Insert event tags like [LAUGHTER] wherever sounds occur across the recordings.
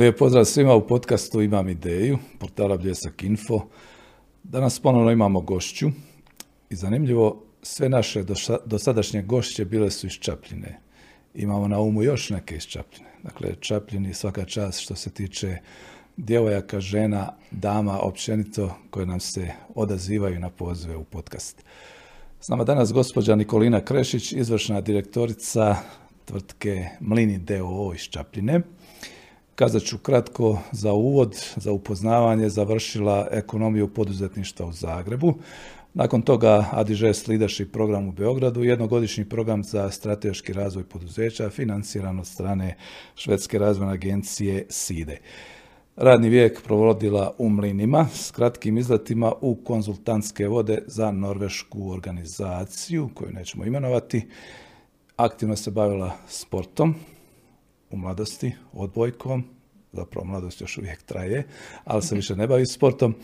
Lijep pozdrav svima u podcastu Imam ideju, portala Bljesak Info. Danas ponovno imamo gošću i zanimljivo, sve naše dosadašnje gošće bile su iz Čapljine. Imamo na umu još neke iz Čapljine. Dakle, Čapljini svaka čast što se tiče djevojaka, žena, dama, općenito koje nam se odazivaju na pozive u podcast. S nama danas gospođa Nikolina Krešić, izvršna direktorica tvrtke Mlini DOO iz Čapljine. Kazat ću kratko za uvod, za upoznavanje, završila ekonomiju poduzetništva u Zagrebu. Nakon toga ADGS Leadership program u Beogradu, jednogodišnji program za strateški razvoj poduzeća financiran od strane Švedske razvojne agencije SIDE. Radni vijek provodila u mlinima s kratkim izletima u konzultantske vode za norvešku organizaciju, koju nećemo imenovati. Aktivno se bavila sportom, u mladosti, odbojkom, zapravo mladost još uvijek traje, ali se više ne bavi sportom.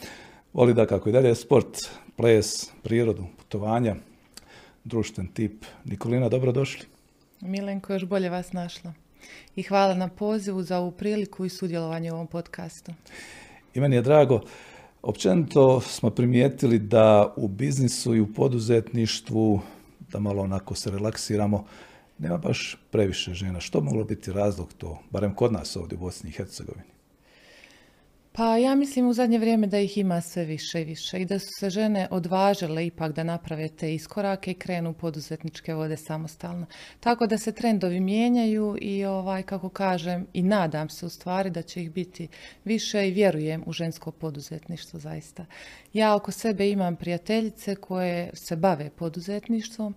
Voli da kako i dalje sport, ples, prirodu, putovanja, društven tip. Nikolina, dobro došli. Milenko, još bolje vas našla. I hvala na pozivu za ovu priliku i sudjelovanje u ovom podcastu. I meni je drago. Općenito smo primijetili da u biznisu i u poduzetništvu, da malo onako se relaksiramo, nema baš previše žena. Što moglo biti razlog to, barem kod nas ovdje u Bosni i Hercegovini? Pa ja mislim u zadnje vrijeme da ih ima sve više i više i da su se žene odvažile ipak da naprave te iskorake i krenu poduzetničke vode samostalno. Tako da se trendovi mijenjaju i ovaj kako kažem i nadam se u stvari da će ih biti više i vjerujem u žensko poduzetništvo zaista. Ja oko sebe imam prijateljice koje se bave poduzetništvom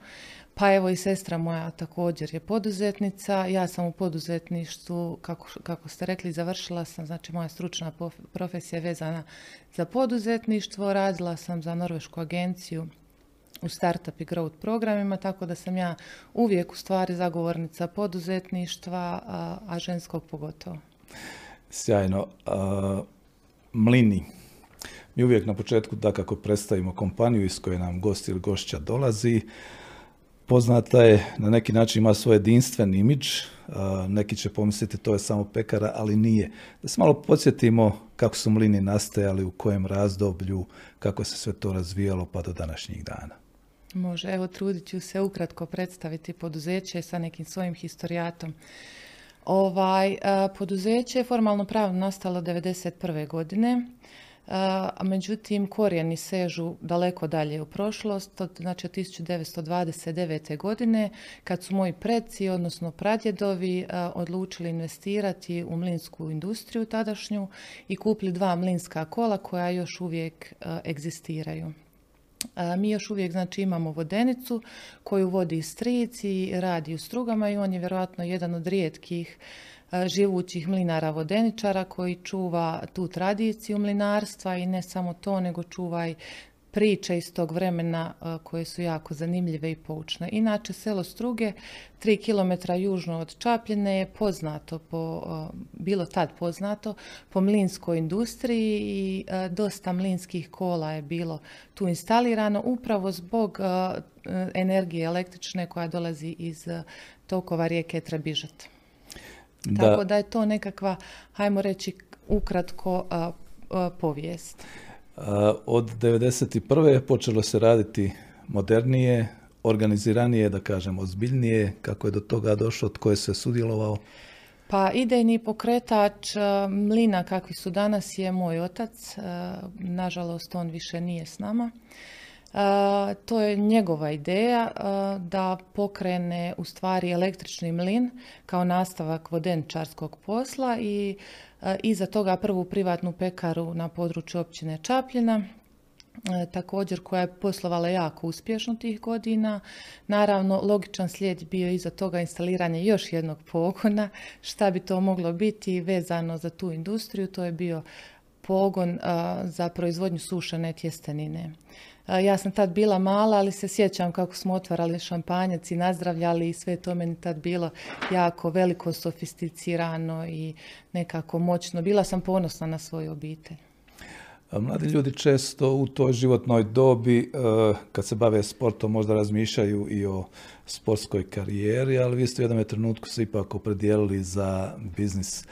pa evo i sestra moja također je poduzetnica. Ja sam u poduzetništvu, kako, kako ste rekli, završila sam, znači moja stručna profesija je vezana za poduzetništvo. Radila sam za Norvešku agenciju u startup i growth programima, tako da sam ja uvijek u stvari zagovornica poduzetništva, a, a ženskog pogotovo. Sjajno. mlini. Mi uvijek na početku da kako predstavimo kompaniju iz koje nam gost ili gošća dolazi, poznata je, na neki način ima svoj jedinstven imidž, neki će pomisliti to je samo pekara, ali nije. Da se malo podsjetimo kako su mlini nastajali, u kojem razdoblju, kako se sve to razvijalo pa do današnjih dana. Može, evo trudit ću se ukratko predstaviti poduzeće sa nekim svojim historijatom. Ovaj, poduzeće je formalno pravno nastalo 1991. godine a međutim korijeni sežu daleko dalje u prošlost, znači od 1929. godine kad su moji preci, odnosno pradjedovi, odlučili investirati u mlinsku industriju tadašnju i kupili dva mlinska kola koja još uvijek egzistiraju. Mi još uvijek znači imamo vodenicu koju vodi stric i radi u strugama i on je vjerojatno jedan od rijetkih živućih mlinara vodeničara koji čuva tu tradiciju mlinarstva i ne samo to, nego čuva i priče iz tog vremena koje su jako zanimljive i poučne. Inače, selo Struge, tri kilometra južno od Čapljine, je poznato, po, bilo tad poznato, po mlinskoj industriji i dosta mlinskih kola je bilo tu instalirano upravo zbog energije električne koja dolazi iz tokova rijeke Trebižat. Tako da je to nekakva, hajmo reći, ukratko povijest. od 1991. počelo se raditi modernije, organiziranije, da kažem, ozbiljnije. Kako je do toga došlo, tko je se sudjelovao? Pa idejni pokretač mlina kakvi su danas je moj otac. Nažalost, on više nije s nama to je njegova ideja da pokrene u stvari električni mlin kao nastavak vodenčarskog posla i iza toga prvu privatnu pekaru na području općine Čapljina, također koja je poslovala jako uspješno tih godina. Naravno, logičan slijed bio iza toga instaliranje još jednog pogona. Šta bi to moglo biti vezano za tu industriju? To je bio pogon za proizvodnju sušene tjestenine. Ja sam tad bila mala, ali se sjećam kako smo otvarali šampanjac i nazdravljali i sve to meni tad bilo jako veliko, sofisticirano i nekako moćno. Bila sam ponosna na svoju obitelj. Mladi ljudi često u toj životnoj dobi, e, kad se bave sportom, možda razmišljaju i o sportskoj karijeri, ali vi ste u jednom trenutku se ipak opredijelili za biznis.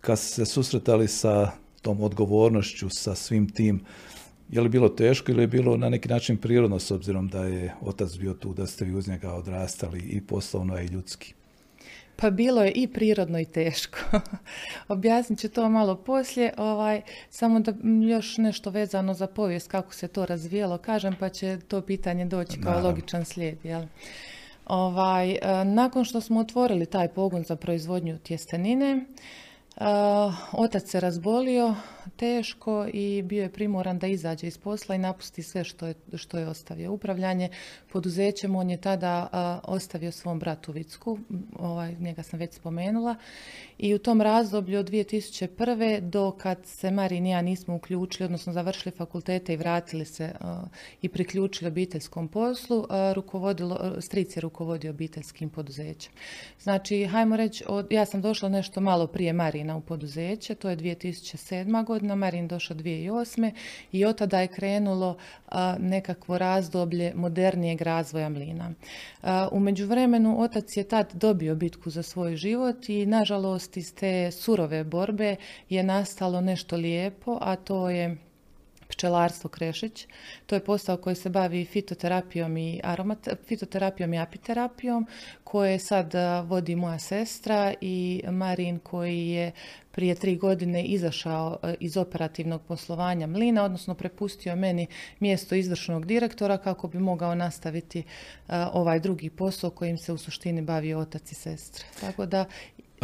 kad ste se susretali sa tom odgovornošću, sa svim tim, je li bilo teško ili je bilo na neki način prirodno s obzirom da je otac bio tu, da ste vi uz njega odrastali i poslovno i ljudski? Pa bilo je i prirodno i teško. [LAUGHS] Objasnit ću to malo poslije, ovaj, samo da još nešto vezano za povijest, kako se to razvijelo, kažem, pa će to pitanje doći kao logičan slijed. Jel? Ovaj, e, nakon što smo otvorili taj pogon za proizvodnju tjestenine, Otac se razbolio teško i bio je primoran da izađe iz posla i napusti sve što je, što je ostavio. Upravljanje poduzećem on je tada ostavio svom bratu Vicku, ovaj, njega sam već spomenula, i u tom razdoblju od 2001. do kad se Marin i ja nismo uključili, odnosno završili fakultete i vratili se i priključili obiteljskom poslu, rukovodilo, stric je rukovodio obiteljskim poduzećem. Znači, hajmo reći, ja sam došla nešto malo prije Marina u poduzeće, to je 2007. godina, Marin došao 2008. i od tada je krenulo nekakvo razdoblje modernijeg razvoja mlina. U međuvremenu otac je tad dobio bitku za svoj život i nažalost iz te surove borbe je nastalo nešto lijepo, a to je pčelarstvo Krešić. To je posao koji se bavi fitoterapijom i aromat, fitoterapijom i apiterapijom koje sad vodi moja sestra i Marin koji je prije tri godine izašao iz operativnog poslovanja Mlina, odnosno prepustio meni mjesto izvršnog direktora kako bi mogao nastaviti ovaj drugi posao kojim se u suštini bavi otac i sestra. Tako da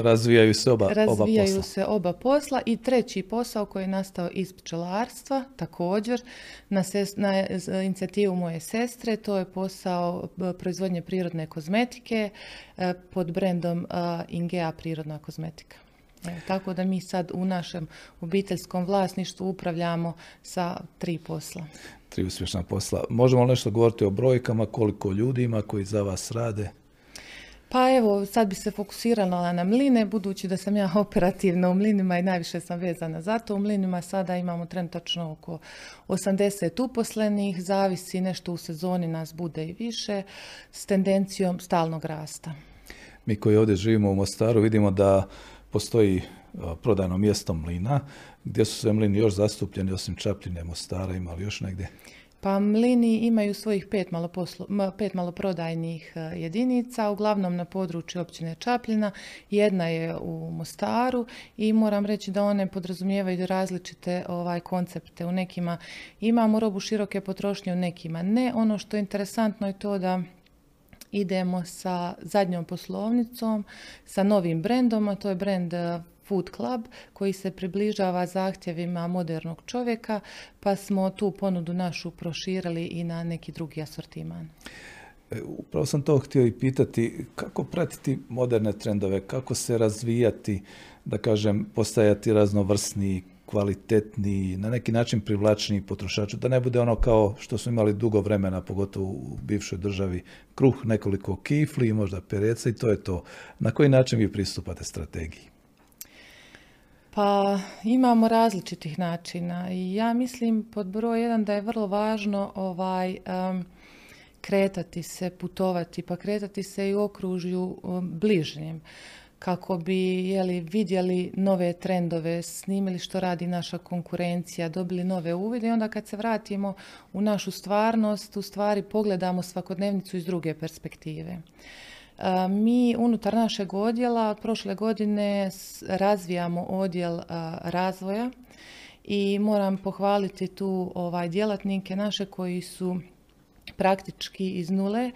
Razvijaju se oba, Razvijaju posla. se oba posla i treći posao koji je nastao iz pčelarstva također na, na inicijativu moje sestre, to je posao proizvodnje prirodne kozmetike e, pod brendom Ingea prirodna kozmetika. tako da mi sad u našem obiteljskom vlasništvu upravljamo sa tri posla. Tri uspješna posla. Možemo li nešto govoriti o brojkama, koliko ljudi ima koji za vas rade? Pa evo, sad bi se fokusirala na mline, budući da sam ja [LAUGHS] operativna u mlinima i najviše sam vezana za to. U mlinima sada imamo trenutačno oko 80 uposlenih, zavisi nešto u sezoni nas bude i više, s tendencijom stalnog rasta. Mi koji ovdje živimo u Mostaru vidimo da postoji prodajno mjesto mlina, gdje su sve mlini još zastupljeni, osim Čapljine, Mostara, imali još negdje? Pa mlini imaju svojih pet, pet maloprodajnih e, jedinica, uglavnom na području općine Čapljina. Jedna je u Mostaru i moram reći da one podrazumijevaju različite ovaj koncepte. U nekima imamo robu široke potrošnje, u nekima ne. Ono što je interesantno je to da idemo sa zadnjom poslovnicom, sa novim brendom, a to je brend e, Food Club koji se približava zahtjevima modernog čovjeka, pa smo tu ponudu našu proširili i na neki drugi asortiman. E, upravo sam to htio i pitati, kako pratiti moderne trendove, kako se razvijati, da kažem, postajati raznovrsniji, kvalitetniji, na neki način privlačniji potrošaču, da ne bude ono kao što smo imali dugo vremena, pogotovo u bivšoj državi, kruh, nekoliko kifli, možda pereca i to je to. Na koji način vi pristupate strategiji? Pa imamo različitih načina i ja mislim pod broj jedan da je vrlo važno ovaj kretati se, putovati, pa kretati se i u okružju um, bližnjem kako bi jeli, vidjeli nove trendove, snimili što radi naša konkurencija, dobili nove uvide i onda kad se vratimo u našu stvarnost, u stvari pogledamo svakodnevnicu iz druge perspektive. Mi unutar našeg odjela od prošle godine razvijamo odjel razvoja i moram pohvaliti tu ovaj djelatnike naše koji su praktički iz nule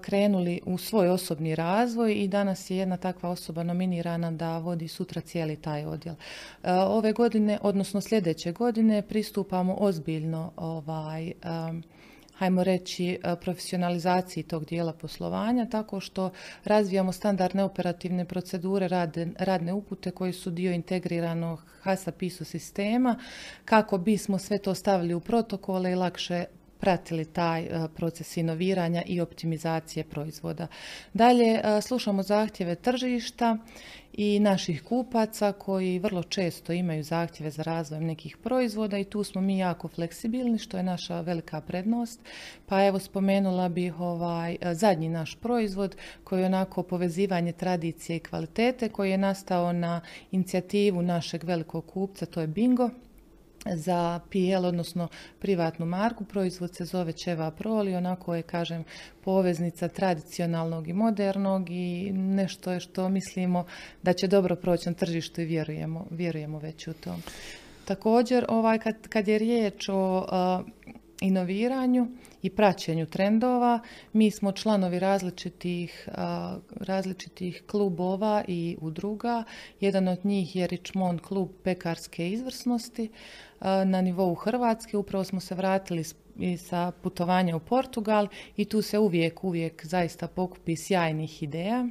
krenuli u svoj osobni razvoj i danas je jedna takva osoba nominirana da vodi sutra cijeli taj odjel. Ove godine, odnosno sljedeće godine, pristupamo ozbiljno ovaj, hajmo reći, e, profesionalizaciji tog dijela poslovanja, tako što razvijamo standardne operativne procedure, radne upute koji su dio integriranog HASA PISO sistema, kako bismo sve to stavili u protokole i lakše pratili taj e, proces inoviranja i optimizacije proizvoda. Dalje e, slušamo zahtjeve tržišta i naših kupaca koji vrlo često imaju zahtjeve za razvojem nekih proizvoda i tu smo mi jako fleksibilni što je naša velika prednost. Pa evo spomenula bih ovaj e, zadnji naš proizvod koji je onako povezivanje tradicije i kvalitete koji je nastao na inicijativu našeg velikog kupca, to je Bingo za PL, odnosno privatnu marku. Proizvod se zove Čeva Proli, onako je, kažem, poveznica tradicionalnog i modernog i nešto je što mislimo da će dobro proći na tržištu i vjerujemo, vjerujemo već u to. Također, ovaj, kad, kad je riječ o inoviranju i praćenju trendova. Mi smo članovi različitih, različitih klubova i udruga. Jedan od njih je Richmond klub pekarske izvrsnosti na nivou Hrvatske. Upravo smo se vratili sa putovanja u Portugal i tu se uvijek, uvijek zaista pokupi sjajnih ideja.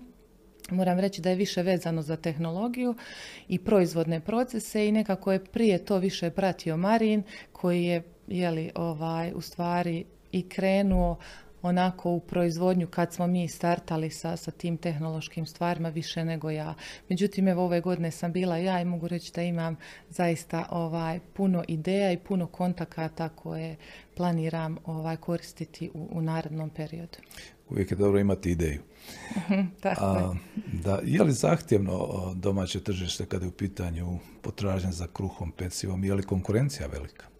Moram reći da je više vezano za tehnologiju i proizvodne procese i nekako je prije to više pratio Marin koji je jeli, ovaj, u stvari i krenuo onako u proizvodnju kad smo mi startali sa, sa tim tehnološkim stvarima više nego ja. Međutim, evo ove godine sam bila ja i mogu reći da imam zaista ovaj puno ideja i puno kontakata koje planiram ovaj koristiti u, u narednom periodu. Uvijek je dobro imati ideju. [LAUGHS] Tako A, Da, je li zahtjevno domaće tržište kada je u pitanju potražnja za kruhom, pecivom, je li konkurencija velika?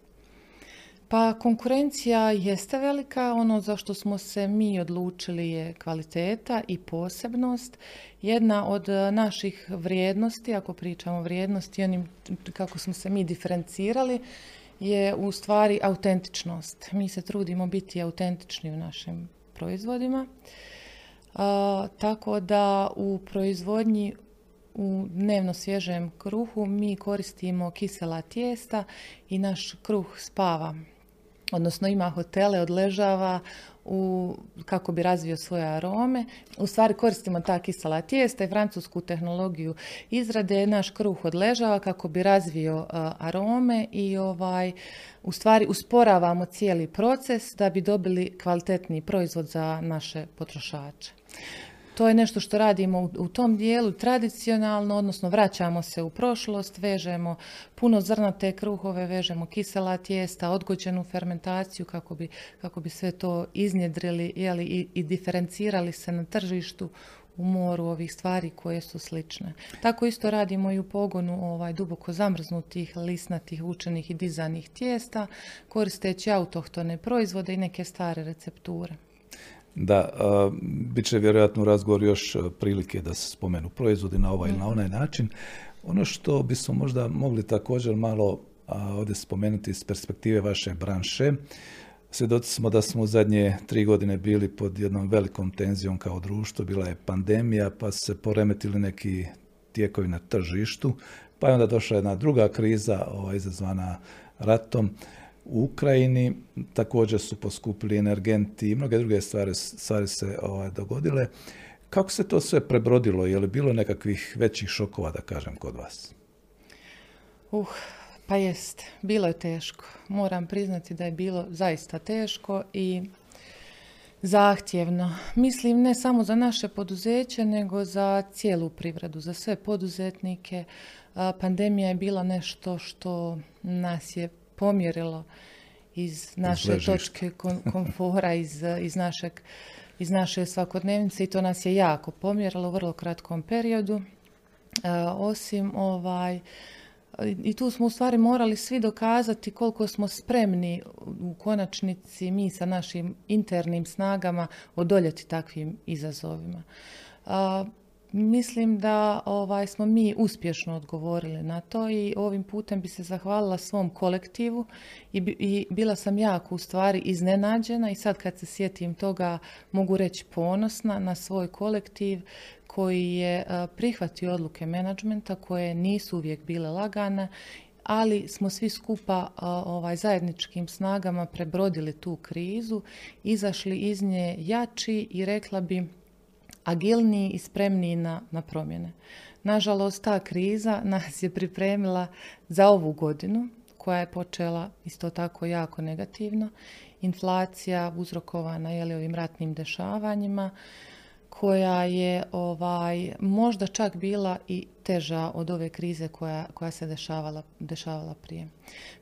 Pa konkurencija jeste velika, ono za što smo se mi odlučili je kvaliteta i posebnost. Jedna od naših vrijednosti, ako pričamo o vrijednosti, onim kako smo se mi diferencirali, je u stvari autentičnost. Mi se trudimo biti autentični u našim proizvodima. tako da u proizvodnji u dnevno svježem kruhu mi koristimo kisela tijesta i naš kruh spava odnosno ima hotele, odležava u, kako bi razvio svoje arome. U stvari koristimo ta kisela tijesta i francusku tehnologiju izrade. Naš kruh odležava kako bi razvio arome i ovaj, u stvari usporavamo cijeli proces da bi dobili kvalitetni proizvod za naše potrošače. To je nešto što radimo u, tom dijelu tradicionalno, odnosno vraćamo se u prošlost, vežemo puno zrnate kruhove, vežemo kisela tijesta, odgođenu fermentaciju kako bi, kako bi sve to iznjedrili jeli, i, i diferencirali se na tržištu u moru ovih stvari koje su slične. Tako isto radimo i u pogonu ovaj, duboko zamrznutih, lisnatih, učenih i dizanih tijesta, koristeći autohtone proizvode i neke stare recepture. Da, bit će vjerojatno u razgovoru još prilike da se spomenu proizvodi na ovaj ili na mhm. onaj način. Ono što bismo možda mogli također malo ovdje spomenuti iz perspektive vaše branše, Svjedoci smo da smo u zadnje tri godine bili pod jednom velikom tenzijom kao društvo, bila je pandemija, pa su se poremetili neki tijekovi na tržištu, pa je onda došla jedna druga kriza ova, izazvana ratom u Ukrajini, također su poskupili energenti i mnoge druge stvari, stvari se ovaj, dogodile. Kako se to sve prebrodilo? Je li bilo nekakvih većih šokova, da kažem, kod vas? Uh, pa jest, bilo je teško. Moram priznati da je bilo zaista teško i zahtjevno. Mislim ne samo za naše poduzeće, nego za cijelu privredu, za sve poduzetnike. Pandemija je bila nešto što nas je pomjerilo iz naše točke komfora, iz, iz, našeg, iz naše svakodnevnice i to nas je jako pomjerilo u vrlo kratkom periodu. E, osim ovaj, i tu smo u stvari morali svi dokazati koliko smo spremni u konačnici mi sa našim internim snagama odoljeti takvim izazovima. Mislim da ovaj, smo mi uspješno odgovorili na to i ovim putem bi se zahvalila svom kolektivu i, i bila sam jako u stvari iznenađena i sad kad se sjetim toga mogu reći ponosna na svoj kolektiv koji je prihvatio odluke menadžmenta koje nisu uvijek bile lagane ali smo svi skupa ovaj, zajedničkim snagama prebrodili tu krizu, izašli iz nje jači i rekla bi agilniji i spremniji na, na promjene. Nažalost, ta kriza nas je pripremila za ovu godinu koja je počela isto tako jako negativno, inflacija uzrokovana je ovim ratnim dešavanjima, koja je ovaj, možda čak bila i teža od ove krize koja, koja se dešavala, dešavala prije.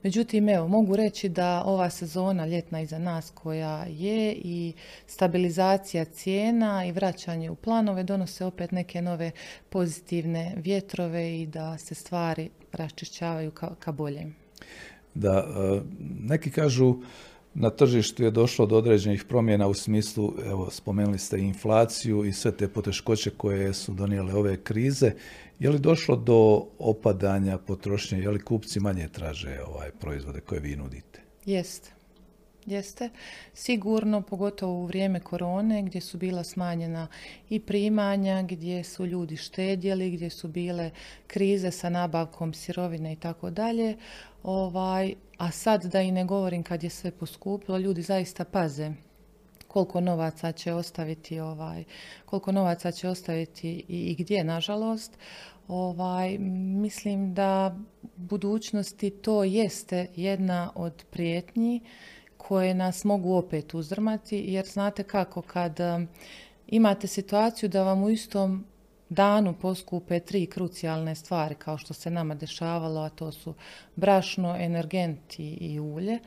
Međutim, evo, mogu reći da ova sezona ljetna iza nas koja je i stabilizacija cijena i vraćanje u planove donose opet neke nove pozitivne vjetrove i da se stvari raščišćavaju ka, ka boljem. Da, e, neki kažu na tržištu je došlo do određenih promjena u smislu, evo, spomenuli ste inflaciju i sve te poteškoće koje su donijele ove krize. Je li došlo do opadanja potrošnje, je li kupci manje traže ovaj proizvode koje vi nudite? Jeste. Jeste. Sigurno, pogotovo u vrijeme korone gdje su bila smanjena i primanja, gdje su ljudi štedjeli, gdje su bile krize sa nabavkom sirovine i tako dalje. Ovaj, a sad da i ne govorim kad je sve poskupilo, ljudi zaista paze koliko novaca će ostaviti ovaj koliko novaca će ostaviti i, i gdje nažalost ovaj mislim da budućnosti to jeste jedna od prijetnji koje nas mogu opet uzdrmati jer znate kako kad um, imate situaciju da vam u istom danu poskupe tri krucijalne stvari kao što se nama dešavalo, a to su brašno, energenti i ulje.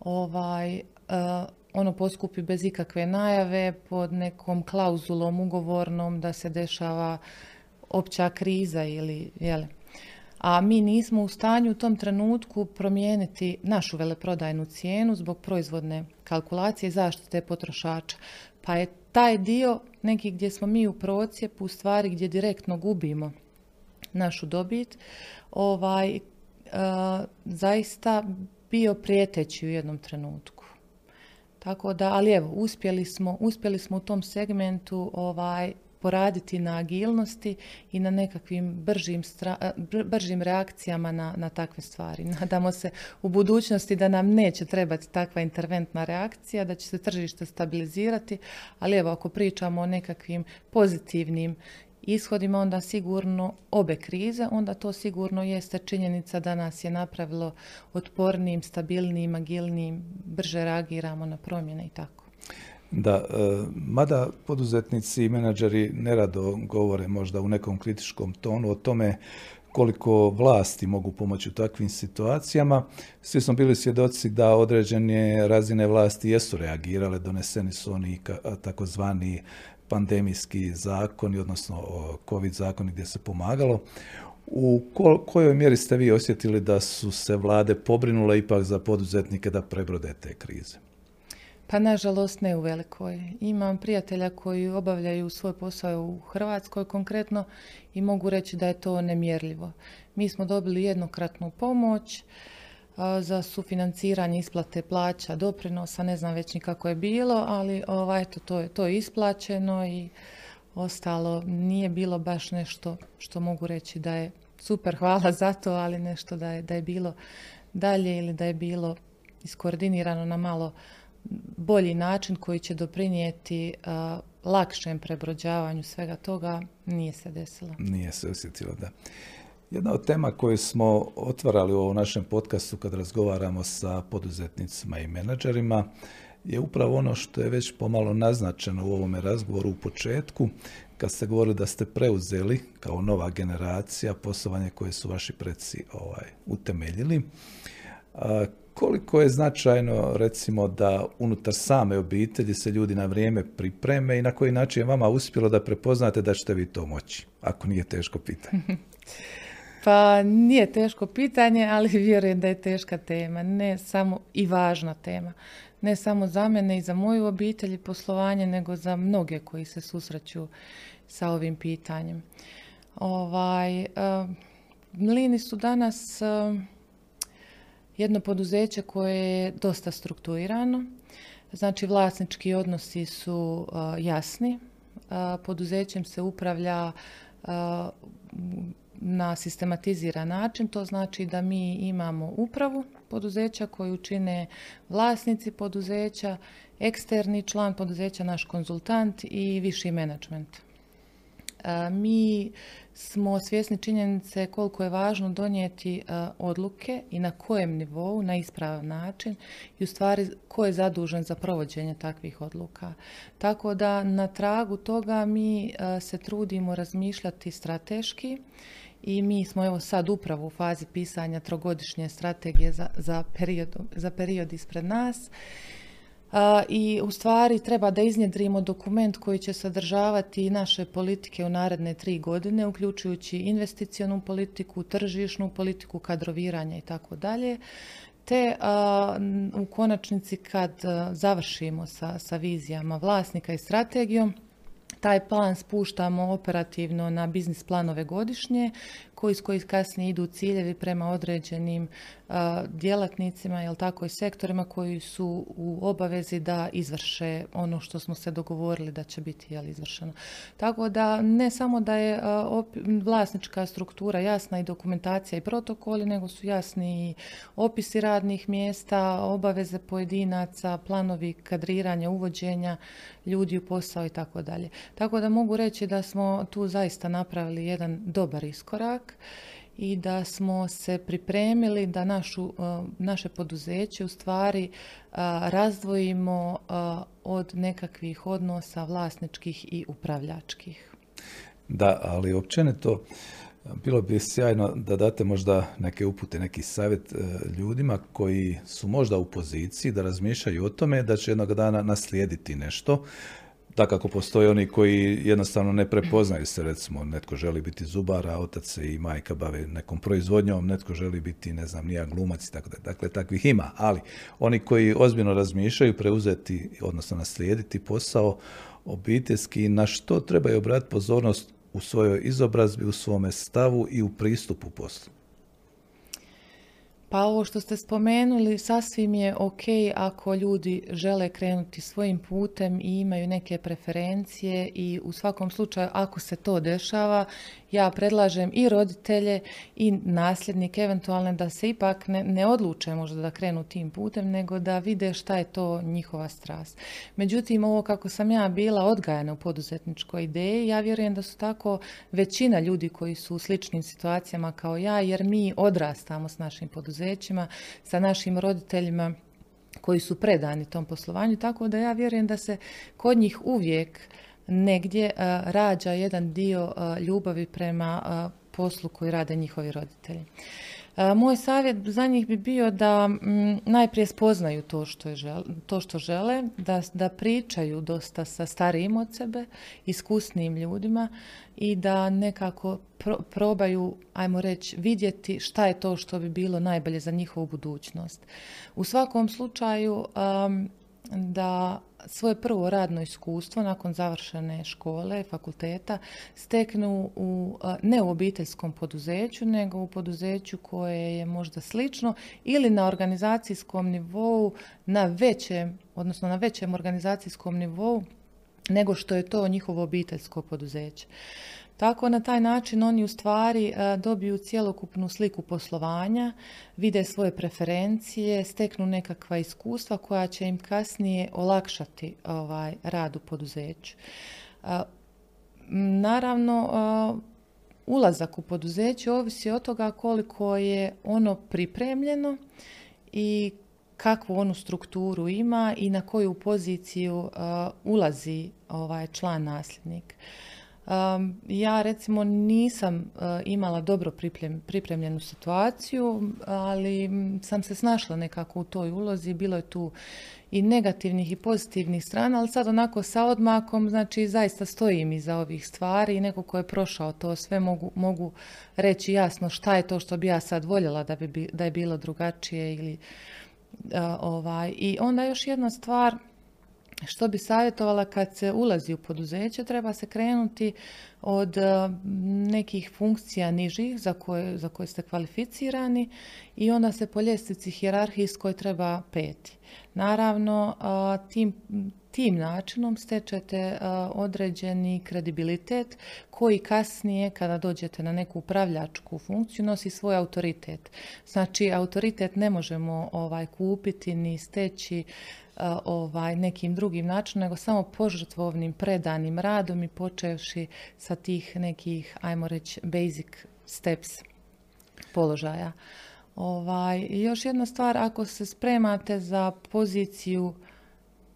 Ovaj, uh, ono poskupi bez ikakve najave pod nekom klauzulom ugovornom da se dešava opća kriza ili jeli, a mi nismo u stanju u tom trenutku promijeniti našu veleprodajnu cijenu zbog proizvodne kalkulacije i zaštite potrošača. Pa je taj dio neki gdje smo mi u procijepu, u stvari gdje direktno gubimo našu dobit, ovaj, e, zaista bio prijeteći u jednom trenutku. Tako da, ali evo, uspjeli smo, uspjeli smo u tom segmentu ovaj, poraditi na agilnosti i na nekakvim bržim, bržim reakcijama na, na takve stvari. [LAUGHS] Nadamo se u budućnosti da nam neće trebati takva interventna reakcija, da će se tržište stabilizirati, ali evo ako pričamo o nekakvim pozitivnim ishodima, onda sigurno obe krize, onda to sigurno jeste činjenica da nas je napravilo otpornijim, stabilnijim, agilnijim, brže reagiramo na promjene i tako. Da, e, mada poduzetnici i menadžeri nerado govore možda u nekom kritičkom tonu o tome koliko vlasti mogu pomoći u takvim situacijama. Svi smo bili svjedoci da određene razine vlasti jesu reagirale, doneseni su oni takozvani pandemijski zakoni, odnosno COVID zakoni gdje se pomagalo. U kojoj mjeri ste vi osjetili da su se vlade pobrinule ipak za poduzetnike da prebrode te krize? Pa nažalost ne u velikoj. Imam prijatelja koji obavljaju svoj posao u Hrvatskoj konkretno i mogu reći da je to nemjerljivo. Mi smo dobili jednokratnu pomoć za sufinanciranje isplate plaća, doprinosa, ne znam već ni kako je bilo, ali ovaj, eto, to, je, to isplaćeno i ostalo nije bilo baš nešto što mogu reći da je super, hvala za to, ali nešto da je, da je bilo dalje ili da je bilo iskoordinirano na malo bolji način koji će doprinijeti lakšem prebrođavanju svega toga nije se desilo. Nije se osjetilo, da. Jedna od tema koju smo otvarali u ovom našem podcastu kad razgovaramo sa poduzetnicima i menadžerima je upravo ono što je već pomalo naznačeno u ovome razgovoru u početku, kad ste govorili da ste preuzeli kao nova generacija poslovanje koje su vaši preci ovaj, utemeljili koliko je značajno recimo da unutar same obitelji se ljudi na vrijeme pripreme i na koji način je vama uspjelo da prepoznate da ćete vi to moći, ako nije teško pitanje? [LAUGHS] Pa nije teško pitanje, ali [LAUGHS] vjerujem da je teška tema, ne samo i važna tema. Ne samo za mene i za moju obitelj i poslovanje, nego za mnoge koji se susreću sa ovim pitanjem. Ovaj, uh, mlini su danas jedno poduzeće koje je dosta strukturirano. Znači vlasnički odnosi su jasni. poduzećem se upravlja na sistematiziran način. To znači da mi imamo upravu poduzeća koju čine vlasnici poduzeća, eksterni član poduzeća, naš konzultant i viši menadžment. Mi smo svjesni činjenice koliko je važno donijeti odluke i na kojem nivou, na ispravan način i u stvari ko je zadužen za provođenje takvih odluka. Tako da na tragu toga mi se trudimo razmišljati strateški i mi smo evo sad upravo u fazi pisanja trogodišnje strategije za, za, period, za period ispred nas. I u stvari treba da iznjedrimo dokument koji će sadržavati naše politike u naredne tri godine, uključujući investicionu politiku, tržišnu politiku, kadroviranja i tako dalje. Te u konačnici kad završimo sa, sa vizijama vlasnika i strategijom, taj plan spuštamo operativno na biznis planove godišnje, koji s koji kasnije idu ciljevi prema određenim djelatnicima, jel tako i sektorima koji su u obavezi da izvrše ono što smo se dogovorili da će biti jel, izvršeno. Tako da ne samo da je vlasnička struktura jasna i dokumentacija i protokoli, nego su jasni i opisi radnih mjesta, obaveze pojedinaca, planovi kadriranja, uvođenja ljudi u posao i tako dalje. Tako da mogu reći da smo tu zaista napravili jedan dobar iskorak i da smo se pripremili da našu, uh, naše poduzeće u stvari uh, razdvojimo uh, od nekakvih odnosa vlasničkih i upravljačkih. Da, ali općenito bilo bi sjajno da date možda neke upute, neki savjet ljudima koji su možda u poziciji da razmišljaju o tome da će jednog dana naslijediti nešto kako postoje oni koji jednostavno ne prepoznaju se, recimo netko želi biti zubar, a otac i majka bave nekom proizvodnjom, netko želi biti, ne znam, nija glumac i tako da. Dakle, takvih ima, ali oni koji ozbiljno razmišljaju preuzeti, odnosno naslijediti posao obiteljski, na što trebaju obratiti pozornost u svojoj izobrazbi, u svome stavu i u pristupu poslu. Pa ovo što ste spomenuli sasvim je ok ako ljudi žele krenuti svojim putem i imaju neke preferencije i u svakom slučaju ako se to dešava ja predlažem i roditelje i nasljednike eventualne da se ipak ne, ne odluče možda da krenu tim putem, nego da vide šta je to njihova strast. Međutim, ovo kako sam ja bila odgajana u poduzetničkoj ideji, ja vjerujem da su tako većina ljudi koji su u sličnim situacijama kao ja, jer mi odrastamo s našim poduzećima, sa našim roditeljima koji su predani tom poslovanju, tako da ja vjerujem da se kod njih uvijek negdje rađa jedan dio ljubavi prema poslu koji rade njihovi roditelji. Moj savjet za njih bi bio da najprije spoznaju to što, je to što žele, da, da pričaju dosta sa starijim od sebe, iskusnijim ljudima i da nekako probaju, ajmo reći, vidjeti šta je to što bi bilo najbolje za njihovu budućnost. U svakom slučaju da svoje prvo radno iskustvo nakon završene škole, fakulteta, steknu u, ne u obiteljskom poduzeću, nego u poduzeću koje je možda slično ili na organizacijskom nivou, na većem, odnosno na većem organizacijskom nivou nego što je to njihovo obiteljsko poduzeće. Tako na taj način oni u stvari e, dobiju cjelokupnu sliku poslovanja, vide svoje preferencije, steknu nekakva iskustva koja će im kasnije olakšati ovaj rad u poduzeću. E, naravno, e, ulazak u poduzeće ovisi od toga koliko je ono pripremljeno i kakvu onu strukturu ima i na koju poziciju ulazi ovaj član nasljednik ja recimo nisam e, imala dobro pripremljenu situaciju, ali sam se snašla nekako u toj ulozi. Bilo je tu i negativnih i pozitivnih strana, ali sad onako sa odmakom, znači zaista stojim iza ovih stvari i neko ko je prošao to sve mogu, mogu reći jasno šta je to što bi ja sad voljela da, bi, da je bilo drugačije ili ovaj. I onda još jedna stvar, što bi savjetovala kad se ulazi u poduzeće, treba se krenuti od e, nekih funkcija nižih za koje, za koje ste kvalificirani i onda se po ljestvici hijerarhijskoj treba peti. Naravno, tim, tim načinom stečete određeni kredibilitet koji kasnije kada dođete na neku upravljačku funkciju nosi svoj autoritet. Znači autoritet ne možemo ovaj kupiti ni steći ovaj nekim drugim načinom nego samo požrtvovnim predanim radom i počevši sa tih nekih, ajmo reći, basic steps položaja. Ovaj, još jedna stvar, ako se spremate za poziciju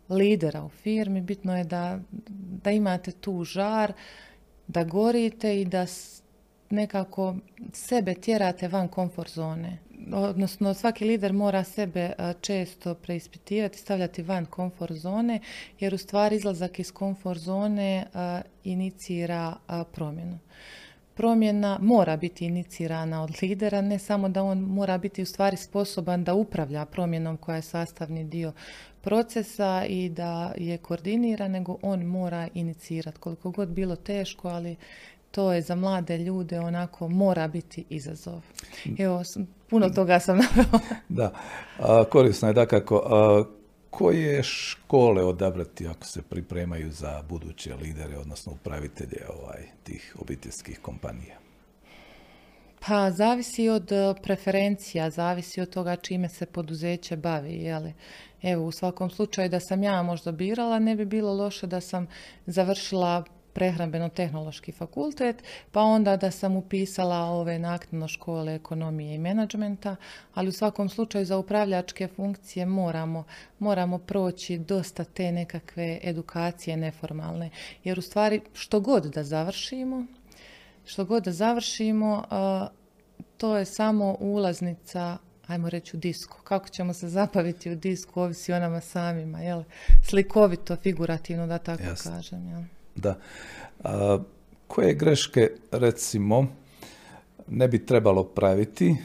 lidera u firmi, bitno je da, da imate tu žar, da gorite i da nekako sebe tjerate van komfort zone. Odnosno svaki lider mora sebe često preispitivati, stavljati van komfort zone jer u stvari izlazak iz komfort zone inicira promjenu. Promjena mora biti inicirana od lidera, ne samo da on mora biti u stvari sposoban da upravlja promjenom koja je sastavni dio procesa i da je koordinira, nego on mora inicirati. Koliko god bilo teško, ali to je za mlade ljude onako mora biti izazov. Evo, puno toga sam [LAUGHS] navela. da, korisno je dakako. koje škole odabrati ako se pripremaju za buduće lidere, odnosno upravitelje ovaj, tih obiteljskih kompanija? Pa zavisi od preferencija, zavisi od toga čime se poduzeće bavi. Jeli? Evo, u svakom slučaju da sam ja možda birala, ne bi bilo loše da sam završila prehrambeno-tehnološki fakultet, pa onda da sam upisala ove naknadno škole ekonomije i menadžmenta, ali u svakom slučaju za upravljačke funkcije moramo, moramo proći dosta te nekakve edukacije neformalne, jer u stvari što god da završimo, što god da završimo, to je samo ulaznica ajmo reći u disku. Kako ćemo se zapaviti u disku, ovisi o nama samima, jel? Slikovito, figurativno, da tako kažem, jel? Da. koje greške, recimo, ne bi trebalo praviti?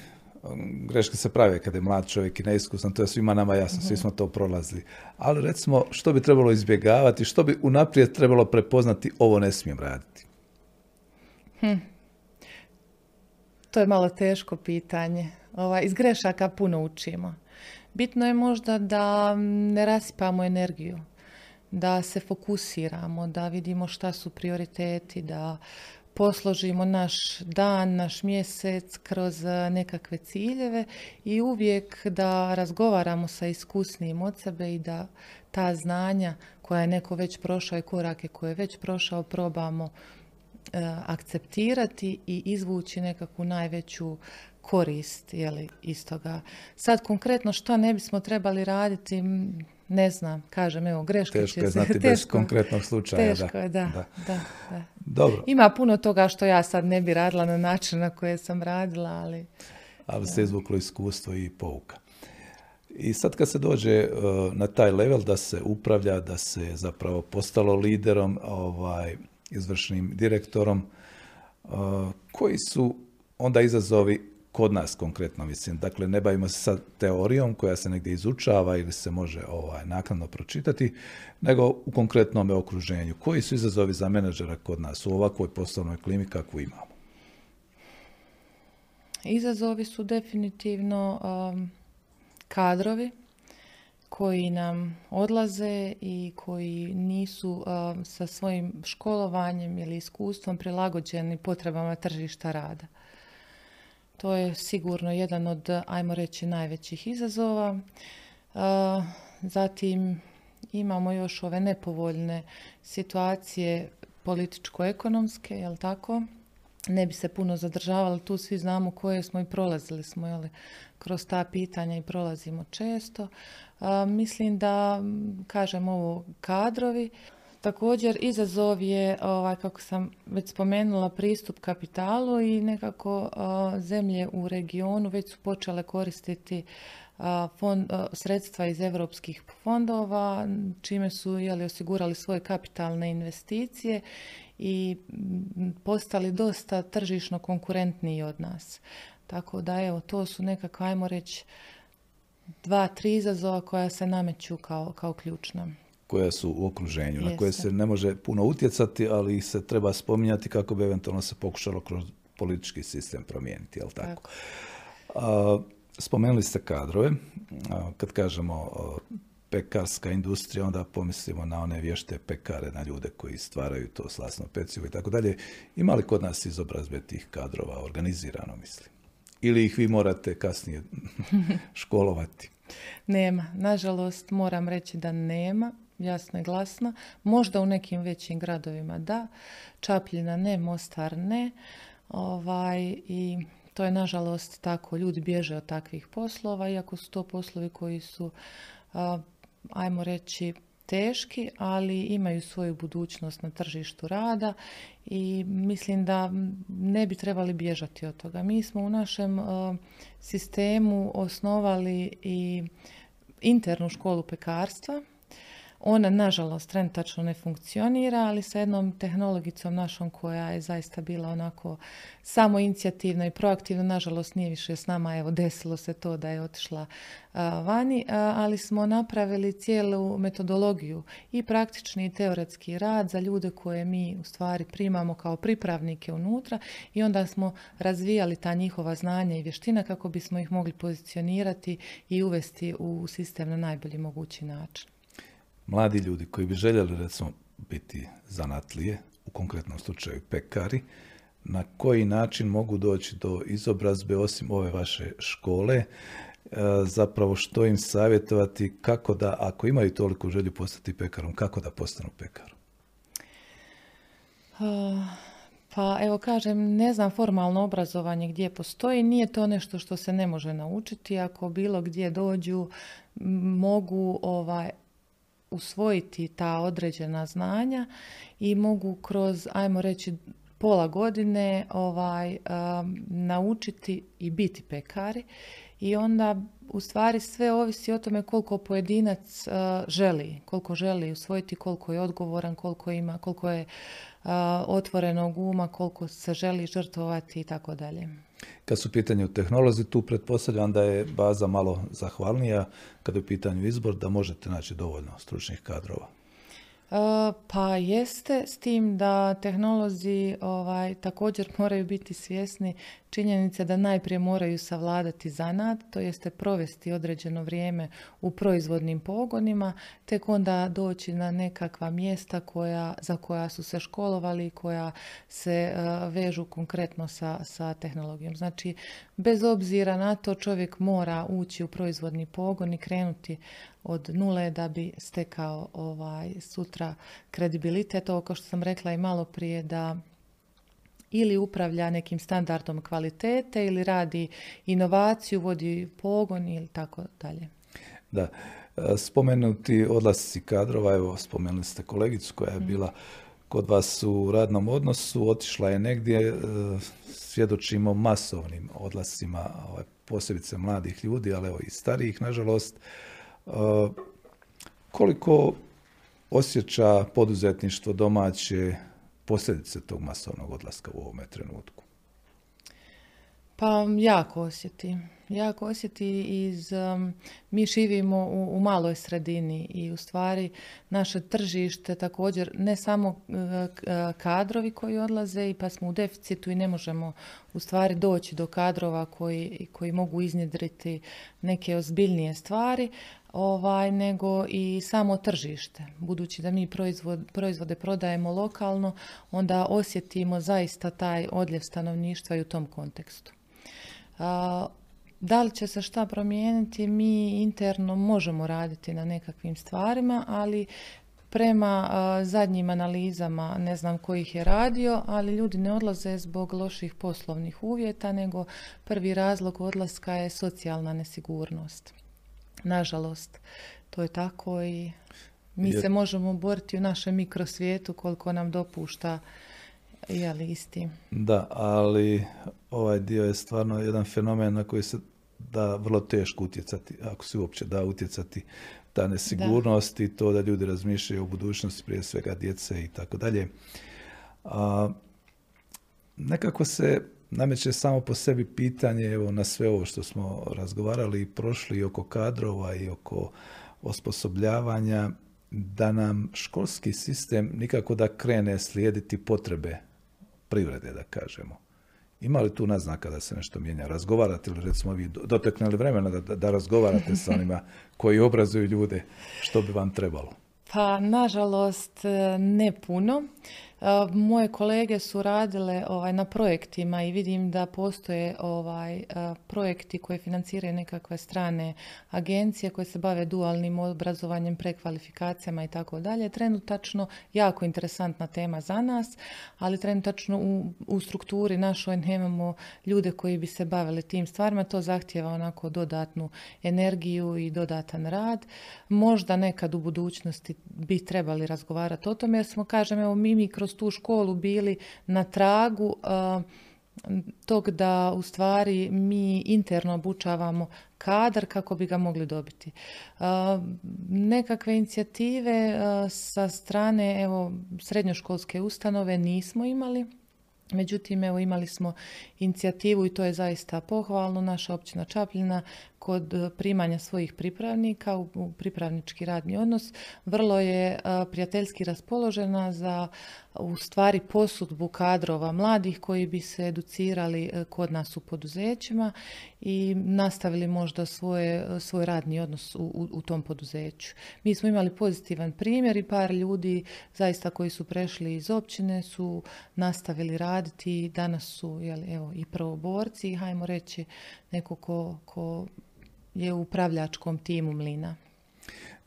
Greške se prave kada je mlad čovjek i neiskusan, to je svima nama jasno, svi mhm. smo to prolazili. Ali recimo, što bi trebalo izbjegavati, što bi unaprijed trebalo prepoznati, ovo ne smijem raditi? Hm. To je malo teško pitanje. Ovaj, iz grešaka puno učimo. Bitno je možda da ne rasipamo energiju, da se fokusiramo, da vidimo šta su prioriteti, da posložimo naš dan, naš mjesec kroz nekakve ciljeve i uvijek da razgovaramo sa iskusnijim od sebe i da ta znanja koja je neko već prošao i korake koje je već prošao probamo E, akceptirati i izvući nekakvu najveću korist jeli, iz toga. Sad konkretno što ne bismo trebali raditi, ne znam, kažem, evo, greška teško je znati bez konkretnog slučaja. Teško je, da, da. da, Dobro. Ima puno toga što ja sad ne bi radila na način na koje sam radila, ali... Ali se izvuklo iskustvo i pouka. I sad kad se dođe e, na taj level da se upravlja, da se zapravo postalo liderom, ovaj, izvršnim direktorom. Uh, koji su onda izazovi kod nas konkretno, mislim. Dakle, ne bavimo se sad teorijom koja se negdje izučava ili se može ovaj, naknadno pročitati, nego u konkretnom okruženju. Koji su izazovi za menadžera kod nas u ovakvoj poslovnoj klimi kakvu imamo? Izazovi su definitivno um, kadrovi, koji nam odlaze i koji nisu sa svojim školovanjem ili iskustvom prilagođeni potrebama tržišta rada. To je sigurno jedan od, ajmo reći, najvećih izazova. zatim imamo još ove nepovoljne situacije političko-ekonomske, jel tako? Ne bi se puno zadržavali, tu svi znamo koje smo i prolazili smo jel, kroz ta pitanja i prolazimo često. Mislim da, kažem ovo, kadrovi. Također izazov je, ovaj, kako sam već spomenula, pristup kapitalu i nekako zemlje u regionu već su počele koristiti fond, sredstva iz europskih fondova, čime su jeli, osigurali svoje kapitalne investicije i postali dosta tržišno konkurentniji od nas. Tako da evo, to su nekako, ajmo reći, dva, tri izazova koja se nameću kao, kao ključna. Koja su u okruženju, na koje se ne može puno utjecati, ali ih se treba spominjati kako bi eventualno se pokušalo kroz politički sistem promijeniti, jel tako? tako. spomenuli ste kadrove. kad kažemo pekarska industrija, onda pomislimo na one vješte pekare, na ljude koji stvaraju to slasno pecivo i tako dalje. Ima li kod nas izobrazbe tih kadrova organizirano, mislim? ili ih vi morate kasnije [LAUGHS] školovati? Nema. Nažalost, moram reći da nema. Jasno i glasno. Možda u nekim većim gradovima da, Čapljina ne, Mostar ne. Ovaj, I to je nažalost tako, ljudi bježe od takvih poslova, iako su to poslovi koji su, ajmo reći, teški, ali imaju svoju budućnost na tržištu rada i mislim da ne bi trebali bježati od toga. Mi smo u našem sistemu osnovali i internu školu pekarstva ona, nažalost, trenutačno ne funkcionira, ali sa jednom tehnologicom našom koja je zaista bila onako samo inicijativna i proaktivna, nažalost nije više s nama, evo desilo se to da je otišla vani, ali smo napravili cijelu metodologiju i praktični i teoretski rad za ljude koje mi u stvari primamo kao pripravnike unutra i onda smo razvijali ta njihova znanja i vještina kako bismo ih mogli pozicionirati i uvesti u sistem na najbolji mogući način mladi ljudi koji bi željeli recimo biti zanatlije, u konkretnom slučaju pekari, na koji način mogu doći do izobrazbe osim ove vaše škole, e, zapravo što im savjetovati, kako da, ako imaju toliko želju postati pekarom, kako da postanu pekar? Pa evo kažem, ne znam formalno obrazovanje gdje postoji, nije to nešto što se ne može naučiti, ako bilo gdje dođu mogu ovaj, usvojiti ta određena znanja i mogu kroz, ajmo reći, pola godine ovaj, um, naučiti i biti pekari i onda u stvari sve ovisi o tome koliko pojedinac uh, želi, koliko želi usvojiti, koliko je odgovoran, koliko ima, koliko je uh, otvorenog uma, koliko se želi žrtvovati i tako dalje. Kad su u pitanju tehnolozi, tu pretpostavljam da je baza malo zahvalnija kada je u pitanju izbor, da možete naći dovoljno stručnih kadrova. E, pa jeste, s tim da tehnolozi ovaj, također moraju biti svjesni činjenice da najprije moraju savladati zanat, to jeste provesti određeno vrijeme u proizvodnim pogonima, tek onda doći na nekakva mjesta koja, za koja su se školovali i koja se e, vežu konkretno sa, sa tehnologijom. Znači, bez obzira na to čovjek mora ući u proizvodni pogon i krenuti od nule da bi stekao ovaj sutra kredibilitet. Ovo kao što sam rekla i malo prije da ili upravlja nekim standardom kvalitete ili radi inovaciju, vodi pogon ili tako dalje. Da, e, spomenuti odlasci kadrova, evo spomenuli ste kolegicu koja je mhm. bila kod vas u radnom odnosu, otišla je negdje, e, svjedočimo masovnim odlascima, ovaj, posebice mladih ljudi, ali evo i starijih, nažalost. E, koliko osjeća poduzetništvo domaće posljedice tog masovnog odlaska u ovome trenutku? Pa jako osjeti. Jako osjeti iz, um, mi živimo u, u, maloj sredini i u stvari naše tržište također ne samo uh, kadrovi koji odlaze i pa smo u deficitu i ne možemo u stvari doći do kadrova koji, koji mogu iznjedriti neke ozbiljnije stvari, ovaj, nego i samo tržište. Budući da mi proizvod, proizvode prodajemo lokalno, onda osjetimo zaista taj odljev stanovništva i u tom kontekstu. da li će se šta promijeniti? Mi interno možemo raditi na nekakvim stvarima, ali prema zadnjim analizama, ne znam kojih je radio, ali ljudi ne odlaze zbog loših poslovnih uvjeta, nego prvi razlog odlaska je socijalna nesigurnost. Nažalost, to je tako i mi se možemo boriti u našem mikrosvijetu koliko nam dopušta je isti. Da, ali ovaj dio je stvarno jedan fenomen na koji se da vrlo teško utjecati, ako se uopće da utjecati ta nesigurnost i to da ljudi razmišljaju o budućnosti, prije svega djece i tako dalje. Nekako se nameće samo po sebi pitanje evo, na sve ovo što smo razgovarali i prošli oko kadrova i oko osposobljavanja, da nam školski sistem nikako da krene slijediti potrebe privrede, da kažemo. Ima li tu naznaka da se nešto mijenja? Razgovarate li, recimo, vi doteknuli vremena da, da razgovarate sa onima [LAUGHS] koji obrazuju ljude? Što bi vam trebalo? Pa, nažalost, ne puno. Moje kolege su radile ovaj, na projektima i vidim da postoje ovaj, projekti koje financiraju nekakve strane agencije koje se bave dualnim obrazovanjem, prekvalifikacijama i tako dalje. Trenutačno jako interesantna tema za nas, ali trenutačno u, u strukturi našoj nemamo ljude koji bi se bavili tim stvarima. To zahtjeva onako dodatnu energiju i dodatan rad. Možda nekad u budućnosti bi trebali razgovarati o tome jer smo, kažem, evo mi, mi kroz tu školu bili na tragu tog da u stvari mi interno obučavamo kadar kako bi ga mogli dobiti. nekakve inicijative sa strane evo srednjoškolske ustanove nismo imali. Međutim, evo imali smo inicijativu i to je zaista pohvalno. Naša općina Čapljina kod primanja svojih pripravnika u pripravnički radni odnos vrlo je prijateljski raspoložena za u stvari posudbu kadrova mladih koji bi se educirali e, kod nas u poduzećima i nastavili možda svoje, svoj radni odnos u, u, tom poduzeću. Mi smo imali pozitivan primjer i par ljudi zaista koji su prešli iz općine su nastavili raditi danas su jeli, evo, i prvoborci i hajmo reći neko ko, ko je u upravljačkom timu mlina.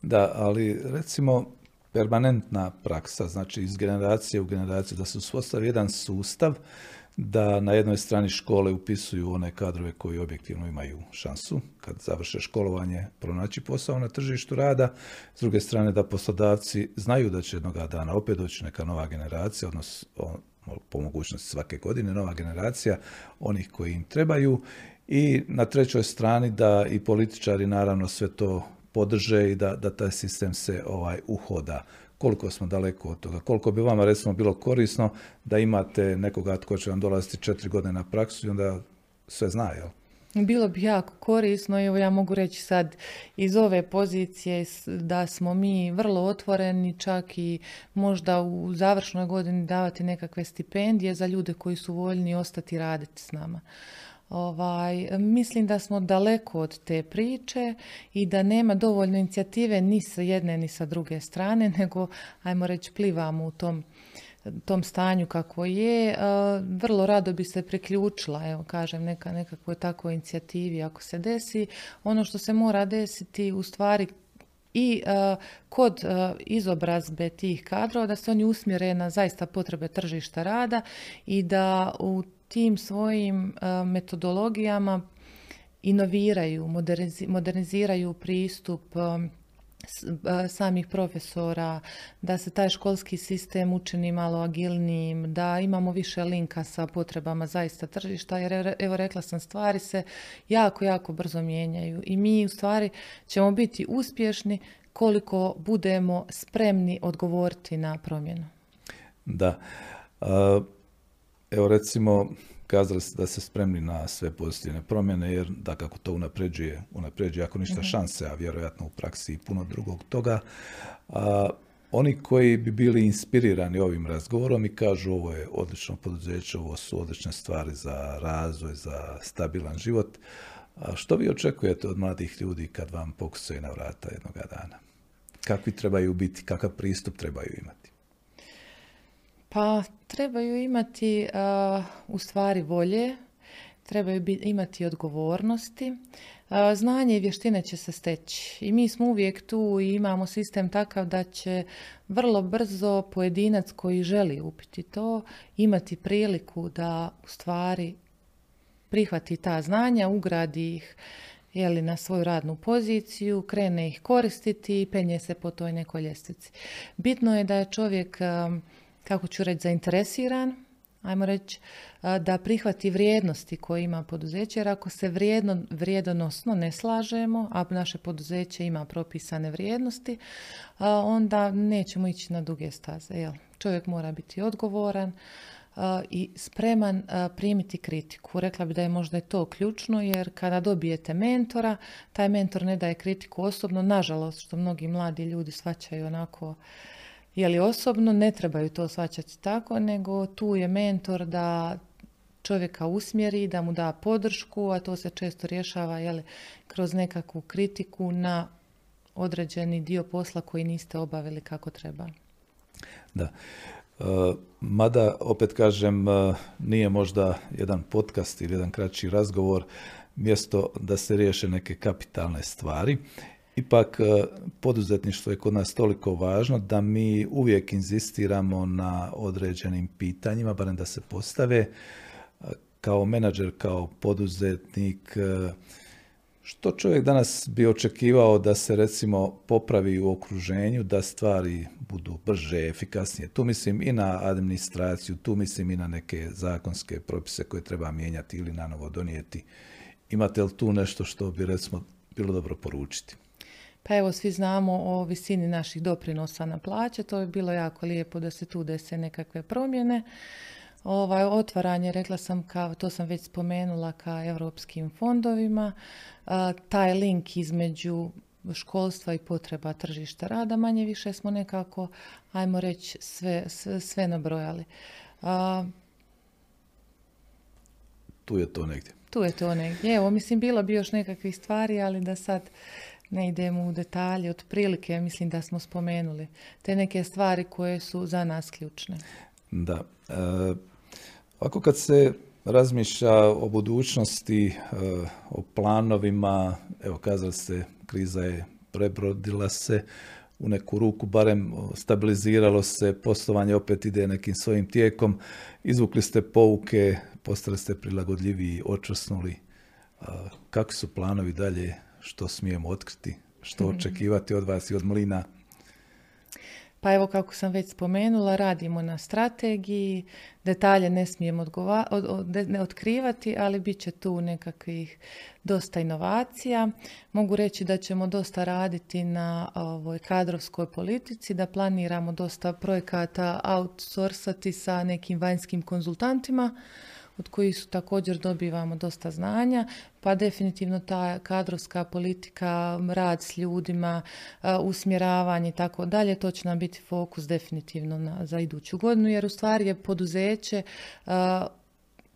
Da, ali recimo permanentna praksa, znači iz generacije u generaciju, da se uspostavi jedan sustav da na jednoj strani škole upisuju one kadrove koji objektivno imaju šansu kad završe školovanje pronaći posao na tržištu rada, s druge strane da poslodavci znaju da će jednoga dana opet doći neka nova generacija, odnosno po mogućnosti svake godine nova generacija onih koji im trebaju i na trećoj strani da i političari naravno sve to podrže i da, da taj sistem se ovaj uhoda. Koliko smo daleko od toga? Koliko bi vama recimo bilo korisno da imate nekoga tko će vam dolaziti četiri godine na praksu i onda sve zna, jel? Bilo bi jako korisno, evo ja mogu reći sad iz ove pozicije da smo mi vrlo otvoreni, čak i možda u završnoj godini davati nekakve stipendije za ljude koji su voljni ostati raditi s nama. Ovaj, mislim da smo daleko od te priče i da nema dovoljno inicijative ni sa jedne ni sa druge strane, [LAUGHS] nego, ajmo reći, plivamo u tom, tom stanju kako je. Vrlo rado bi se priključila, evo kažem, neka, nekakvoj takvoj inicijativi ako se desi. Ono što se mora desiti u stvari i kod izobrazbe tih kadrova da se oni usmjere na zaista potrebe tržišta rada i da u tim svojim e, metodologijama inoviraju, moderniziraju pristup e, e, samih profesora, da se taj školski sistem učini malo agilnijim, da imamo više linka sa potrebama zaista tržišta, jer evo rekla sam, stvari se jako, jako brzo mijenjaju i mi u stvari ćemo biti uspješni koliko budemo spremni odgovoriti na promjenu. Da. Evo recimo, kazali ste da ste spremni na sve pozitivne promjene, jer da kako to unapređuje, unapređuje ako ništa mhm. šanse, a vjerojatno u praksi i puno drugog toga. A, oni koji bi bili inspirirani ovim razgovorom i kažu ovo je odlično poduzeće, ovo su odlične stvari za razvoj, za stabilan život, a što vi očekujete od mladih ljudi kad vam pokusaju na vrata jednoga dana? Kakvi trebaju biti, kakav pristup trebaju imati? Pa trebaju imati u stvari volje, trebaju imati odgovornosti. znanje i vještine će se steći i mi smo uvijek tu i imamo sistem takav da će vrlo brzo pojedinac koji želi upiti to imati priliku da u stvari prihvati ta znanja, ugradi ih jeli, na svoju radnu poziciju, krene ih koristiti i penje se po toj nekoj ljestvici. Bitno je da je čovjek kako ću reći, zainteresiran, ajmo reći, da prihvati vrijednosti koje ima poduzeće, jer ako se vrijedno, vrijedonosno ne slažemo, a naše poduzeće ima propisane vrijednosti, onda nećemo ići na duge staze. Jel? Čovjek mora biti odgovoran, i spreman primiti kritiku. Rekla bi da je možda to ključno jer kada dobijete mentora, taj mentor ne daje kritiku osobno, nažalost što mnogi mladi ljudi svaćaju onako je li osobno, ne trebaju to svaćati tako, nego tu je mentor da čovjeka usmjeri, da mu da podršku, a to se često rješava jeli, kroz nekakvu kritiku na određeni dio posla koji niste obavili kako treba. Da. Mada, opet kažem, nije možda jedan podcast ili jedan kraći razgovor mjesto da se riješe neke kapitalne stvari. Ipak, poduzetništvo je kod nas toliko važno da mi uvijek inzistiramo na određenim pitanjima, barem da se postave. Kao menadžer, kao poduzetnik, što čovjek danas bi očekivao da se recimo popravi u okruženju, da stvari budu brže, efikasnije? Tu mislim i na administraciju, tu mislim i na neke zakonske propise koje treba mijenjati ili na novo donijeti. Imate li tu nešto što bi recimo bilo dobro poručiti? Pa evo, svi znamo o visini naših doprinosa na plaće, to je bilo jako lijepo da se tu dese nekakve promjene. Ovaj, otvaranje, rekla sam, kao, to sam već spomenula, ka europskim fondovima. taj link između školstva i potreba tržišta rada, manje više smo nekako, ajmo reći, sve, sve, sve nabrojali. tu je to negdje. Tu je to negdje. Evo, mislim, bilo bi još nekakvih stvari, ali da sad ne idemo u detalje, otprilike mislim da smo spomenuli te neke stvari koje su za nas ključne. Da. E, Ovako kad se razmišlja o budućnosti, e, o planovima, evo kazali ste, kriza je prebrodila se u neku ruku, barem stabiliziralo se, poslovanje opet ide nekim svojim tijekom, izvukli ste pouke, postali ste prilagodljiviji, očvrsnuli. Kakvi su planovi dalje, što smijemo otkriti, što mhm. očekivati od vas i od mlina? Pa evo kako sam već spomenula, radimo na strategiji, detalje ne smijemo ne otkrivati, ali bit će tu nekakvih dosta inovacija. Mogu reći da ćemo dosta raditi na ovoj kadrovskoj politici, da planiramo dosta projekata outsourcati sa nekim vanjskim konzultantima od kojih su također dobivamo dosta znanja, pa definitivno ta kadrovska politika, rad s ljudima, usmjeravanje i tako dalje, to će nam biti fokus definitivno na, za iduću godinu, jer u stvari je poduzeće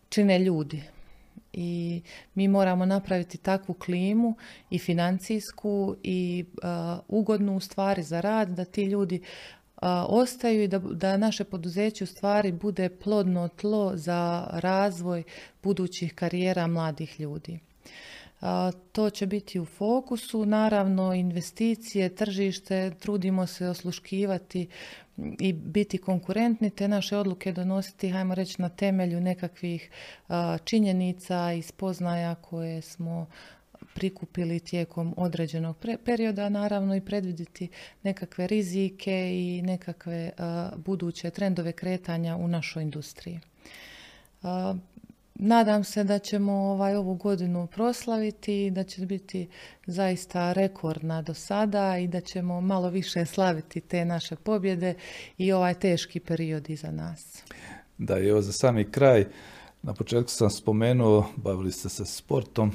čine ljudi. I mi moramo napraviti takvu klimu i financijsku i ugodnu u stvari za rad da ti ljudi ostaju i da, da naše poduzeće u stvari bude plodno tlo za razvoj budućih karijera mladih ljudi. To će biti u fokusu, naravno investicije, tržište, trudimo se osluškivati i biti konkurentni, te naše odluke donositi, hajmo reći, na temelju nekakvih činjenica i spoznaja koje smo prikupili tijekom određenog perioda, naravno i predvidjeti nekakve rizike i nekakve buduće trendove kretanja u našoj industriji. Nadam se da ćemo ovaj ovu godinu proslaviti, da će biti zaista rekordna do sada i da ćemo malo više slaviti te naše pobjede i ovaj teški period iza nas. Da, evo za sami kraj, na početku sam spomenuo, bavili ste se sportom,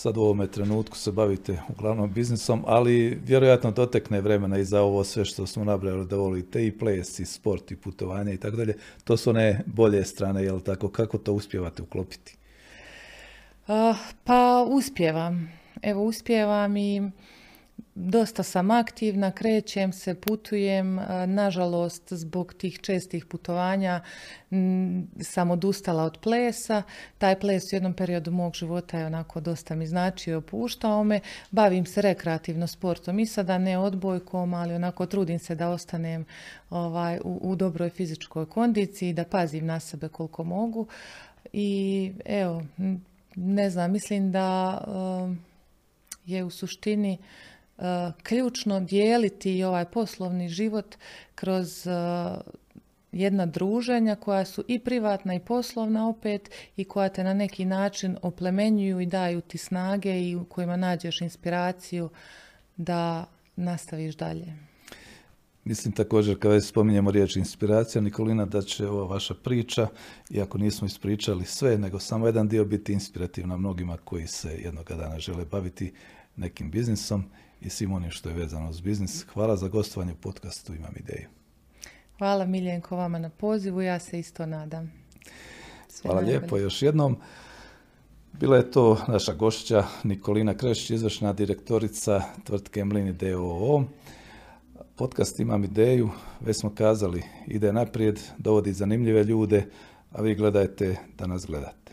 sad u ovome trenutku se bavite uglavnom biznisom, ali vjerojatno dotekne vremena i za ovo sve što smo nabrali da volite i ples i sport i putovanje i tako dalje. To su one bolje strane, jel tako? Kako to uspijevate uklopiti? pa uspijevam. Evo uspijevam i dosta sam aktivna, krećem se, putujem. Nažalost, zbog tih čestih putovanja sam odustala od plesa. Taj ples u jednom periodu mog života je onako dosta mi značio, opuštao me. Bavim se rekreativno sportom i sada ne odbojkom, ali onako trudim se da ostanem ovaj, u, u dobroj fizičkoj kondiciji, da pazim na sebe koliko mogu. I evo, ne znam, mislim da je u suštini ključno dijeliti ovaj poslovni život kroz e, jedna druženja koja su i privatna i poslovna opet i koja te na neki način oplemenjuju i daju ti snage i u kojima nađeš inspiraciju da nastaviš dalje. Mislim također kada spominjemo riječ inspiracija, Nikolina, da će ova vaša priča, iako nismo ispričali sve, nego samo jedan dio biti inspirativna mnogima koji se jednoga dana žele baviti nekim biznisom i svim onim što je vezano uz biznis. Hvala za gostovanje u podcastu Imam ideju. Hvala Miljenko vama na pozivu, ja se isto nadam. Hvala lijepo još jednom. Bila je to naša gošća Nikolina Krešić, izvršna direktorica tvrtke Mlini DOO. Podcast imam ideju, već smo kazali, ide naprijed, dovodi zanimljive ljude, a vi gledajte da nas gledate.